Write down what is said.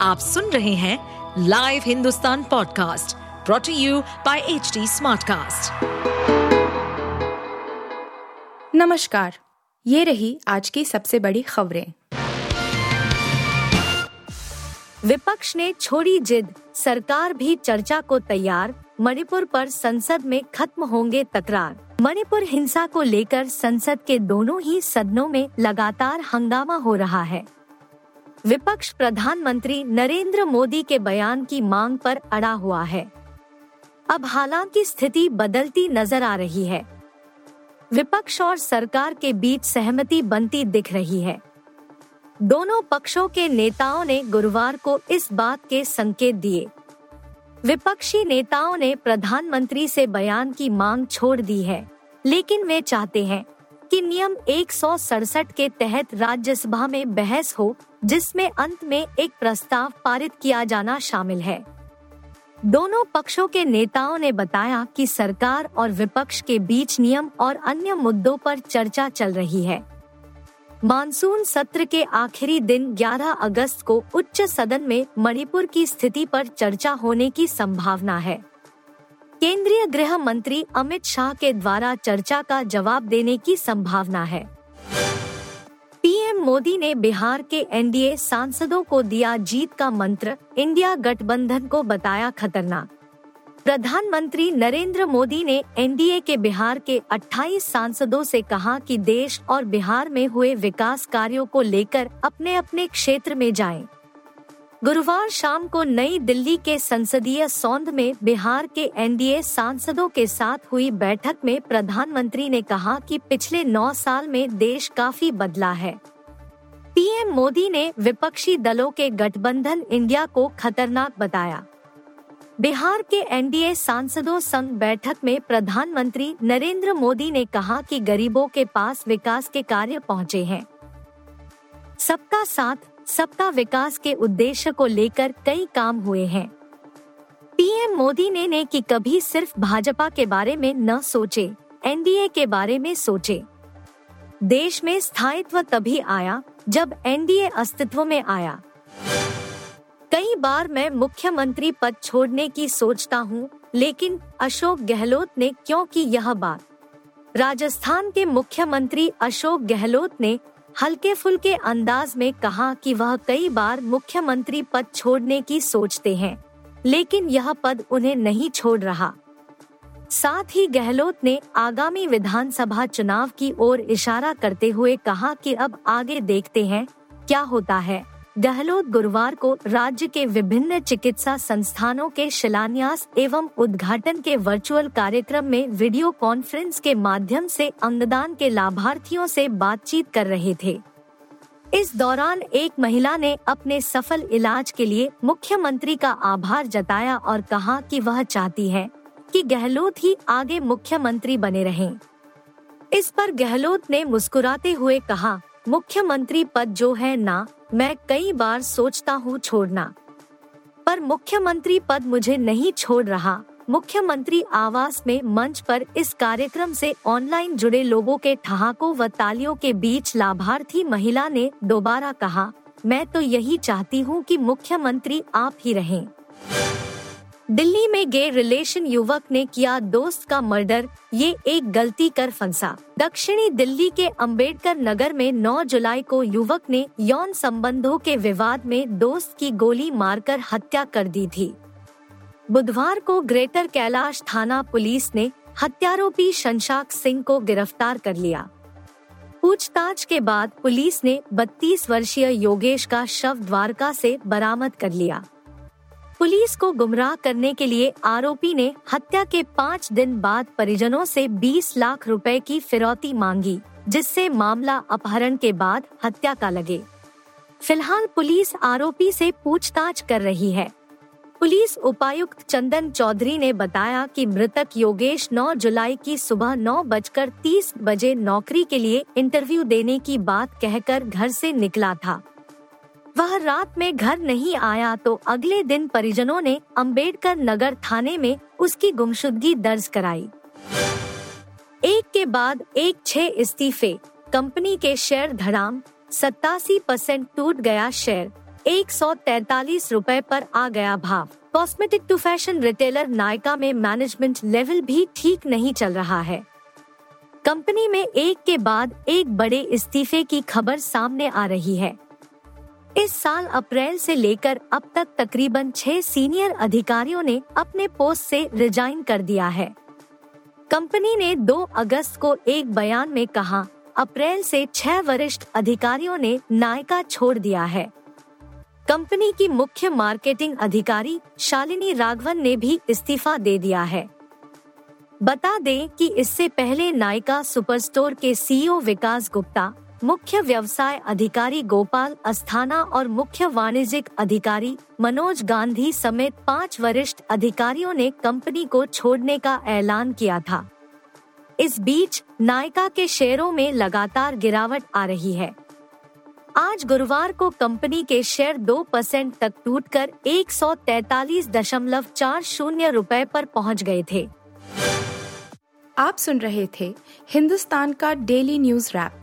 आप सुन रहे हैं live Hindustan podcast brought you by H Smartcast. नमस्कार, ये रही आज की सबसे बड़ी खबरें। विपक्ष ने छोड़ी जिद, सरकार भी चर्चा को तैयार, मणिपुर पर संसद में खत्म होंगे तकरार। मणिपुर हिंसा को लेकर संसद के दोनों ही सदनों में लगातार हंगामा हो रहा है। विपक्ष प्रधानमंत्री नरेंद्र मोदी के बयान की मांग पर अड़ा हुआ है। अब हालाँकि स्थिति बदलती नज़र आ रही है। विपक्ष और सरकार के बीच सहमति बनती दिख रही है। दोनों पक्षों के नेताओं ने गुरुवार को इस बात के संकेत दिए। विपक्षी नेताओं ने प्रधानमंत्री से बयान की मांग छोड़ दी है, लेकिन वे चाहते हैं कि नियम एक सौ सड़सठ के तहत राज्यसभा में बहस हो जिसमें अंत में एक प्रस्ताव पारित किया जाना शामिल है। दोनों पक्षों के नेताओं ने बताया कि सरकार और विपक्ष के बीच नियम और अन्य मुद्दों पर चर्चा चल रही है। मानसून सत्र के आखिरी दिन 11 अगस्त को उच्च सदन में मणिपुर की स्थिति पर चर्चा होने की संभावना है। केंद्रीय गृह मंत्री अमित शाह के द्वारा चर्चा का जवाब देने की संभावना है। पीएम मोदी ने बिहार के एनडीए सांसदों को दिया जीत का मंत्र, इंडिया गठबंधन को बताया खतरनाक प्रधानमंत्री नरेंद्र मोदी ने एनडीए के बिहार के 28 सांसदों से कहा कि देश और बिहार में हुए विकास कार्यों को लेकर अपने अपने क्षेत्र में जाएँ। गुरुवार शाम को नई दिल्ली के संसदीय सौंध में बिहार के एनडीए सांसदों के साथ हुई बैठक में प्रधानमंत्री ने कहा कि पिछले नौ साल में देश काफ़ी बदला है पीएम मोदी ने विपक्षी दलों के गठबंधन इंडिया को खतरनाक बताया। बिहार के एनडीए सांसदों संघ बैठक में प्रधानमंत्री नरेंद्र मोदी ने कहा कि गरीबों के पास विकास के कार्य पहुँचे हैं। सबका साथ, सबका विकास के उद्देश्य को लेकर कई काम हुए हैं। पीएम मोदी ने ने कि कभी सिर्फ़ भाजपा के बारे में न सोचे, एनडीए के बारे में सोचे। देश में स्थायित्व तभी आया जब एनडीए अस्तित्व में आया। कई बार मैं मुख्यमंत्री पद छोड़ने की सोचता हूँ, लेकिन अशोक गहलोत ने क्यों की यह बात? राजस्थान के मुख्यमंत्री अशोक गहलोत ने हल्के फुल्के अंदाज में कहा कि वह कई बार मुख्यमंत्री पद छोड़ने की सोचते हैं, लेकिन यह पद उन्हें नहीं छोड़ रहा। साथ ही गहलोत ने आगामी विधानसभा चुनाव की ओर इशारा करते हुए कहा कि अब आगे देखते हैं, क्या होता है। गहलोत गुरुवार को राज्य के विभिन्न चिकित्सा संस्थानों के शिलान्यास एवं उद्घाटन के वर्चुअल कार्यक्रम में वीडियो कॉन्फ्रेंस के माध्यम से अंगदान के लाभार्थियों से बातचीत कर रहे थे। इस दौरान एक महिला ने अपने सफल इलाज के लिए मुख्यमंत्री का आभार जताया और कहा कि वह चाहती है। कि गहलोत ही आगे मुख्यमंत्री बने रहें। इस पर गहलोत ने मुस्कुराते हुए कहा, मुख्यमंत्री पद जो है ना, मैं कई बार सोचता हूँ छोड़ना पर मुख्यमंत्री पद मुझे नहीं छोड़ रहा मुख्यमंत्री आवास में मंच पर इस कार्यक्रम से ऑनलाइन जुड़े लोगों के ठहाकों व तालियों के बीच लाभार्थी महिला ने दोबारा कहा, मैं तो यही चाहती हूँ कि मुख्यमंत्री आप ही रहें। दिल्ली में गे रिलेशन युवक ने किया दोस्त का मर्डर। ये एक गलती कर फंसा। दक्षिणी दिल्ली के अंबेडकर नगर में 9 जुलाई को युवक ने यौन संबंधों के विवाद में दोस्त की गोली मारकर हत्या कर दी थी। बुधवार को ग्रेटर कैलाश थाना पुलिस ने हत्यारोपी शंशाक सिंह को गिरफ़्तार कर लिया। पूछताछ के बाद पुलिस ने 32 वर्षीय योगेश का शव द्वारका से बरामद कर लिया। पुलिस को गुमराह करने के लिए आरोपी ने हत्या के पाँच दिन बाद परिजनों से 20 लाख रुपए की फिरौती मांगी, जिससे मामला अपहरण के बाद हत्या का लगे। फ़िलहाल पुलिस आरोपी से पूछताछ कर रही है। पुलिस उपायुक्त चंदन चौधरी ने बताया कि मृतक योगेश 9 जुलाई की सुबह नौ बजकर तीस बजे नौकरी के लिए इंटरव्यू देने की बात कहकर घर से निकला था। वह रात में घर नहीं आया तो अगले दिन परिजनों ने अंबेडकर नगर थाने में उसकी गुमशुदगी दर्ज कराई। एक के बाद एक छह इस्तीफे, कंपनी के शेयर धड़ाम, सत्तासी परसेंट टूट गया शेयर, एक सौ तैतालीस रूपए आरोप आ गया भाव। Cosmetic to fashion retailer Nykaa में मैनेजमेंट लेवल भी ठीक नहीं चल रहा है। कंपनी में एक के बाद एक बड़े इस्तीफे की खबर सामने आ रही है। इस साल अप्रैल से लेकर अब तक तकरीबन छह सीनियर अधिकारियों ने अपने पोस्ट से रिजाइन कर दिया है। कंपनी ने 2 अगस्त को एक बयान में कहा, अप्रैल से छह वरिष्ठ अधिकारियों ने नायका छोड़ दिया है। कंपनी की मुख्य मार्केटिंग अधिकारी शालिनी राघवन ने भी इस्तीफा दे दिया है। बता दें कि इससे पहले नायका सुपरस्टोर के सीईओ विकास गुप्ता मुख्य व्यवसाय अधिकारी गोपाल अस्थाना और मुख्य वाणिज्यिक अधिकारी मनोज गांधी समेत पाँच वरिष्ठ अधिकारियों ने कंपनी को छोड़ने का ऐलान किया था। इस बीच नायका के शेयरों में लगातार गिरावट आ रही है। आज गुरुवार को कंपनी के शेयर दो परसेंट तक टूटकर एक सौ तैतालीस दशमलव चार शून्य रूपए पर पहुँच गए थे। आप सुन रहे थे हिंदुस्तान का डेली न्यूज़ रैप।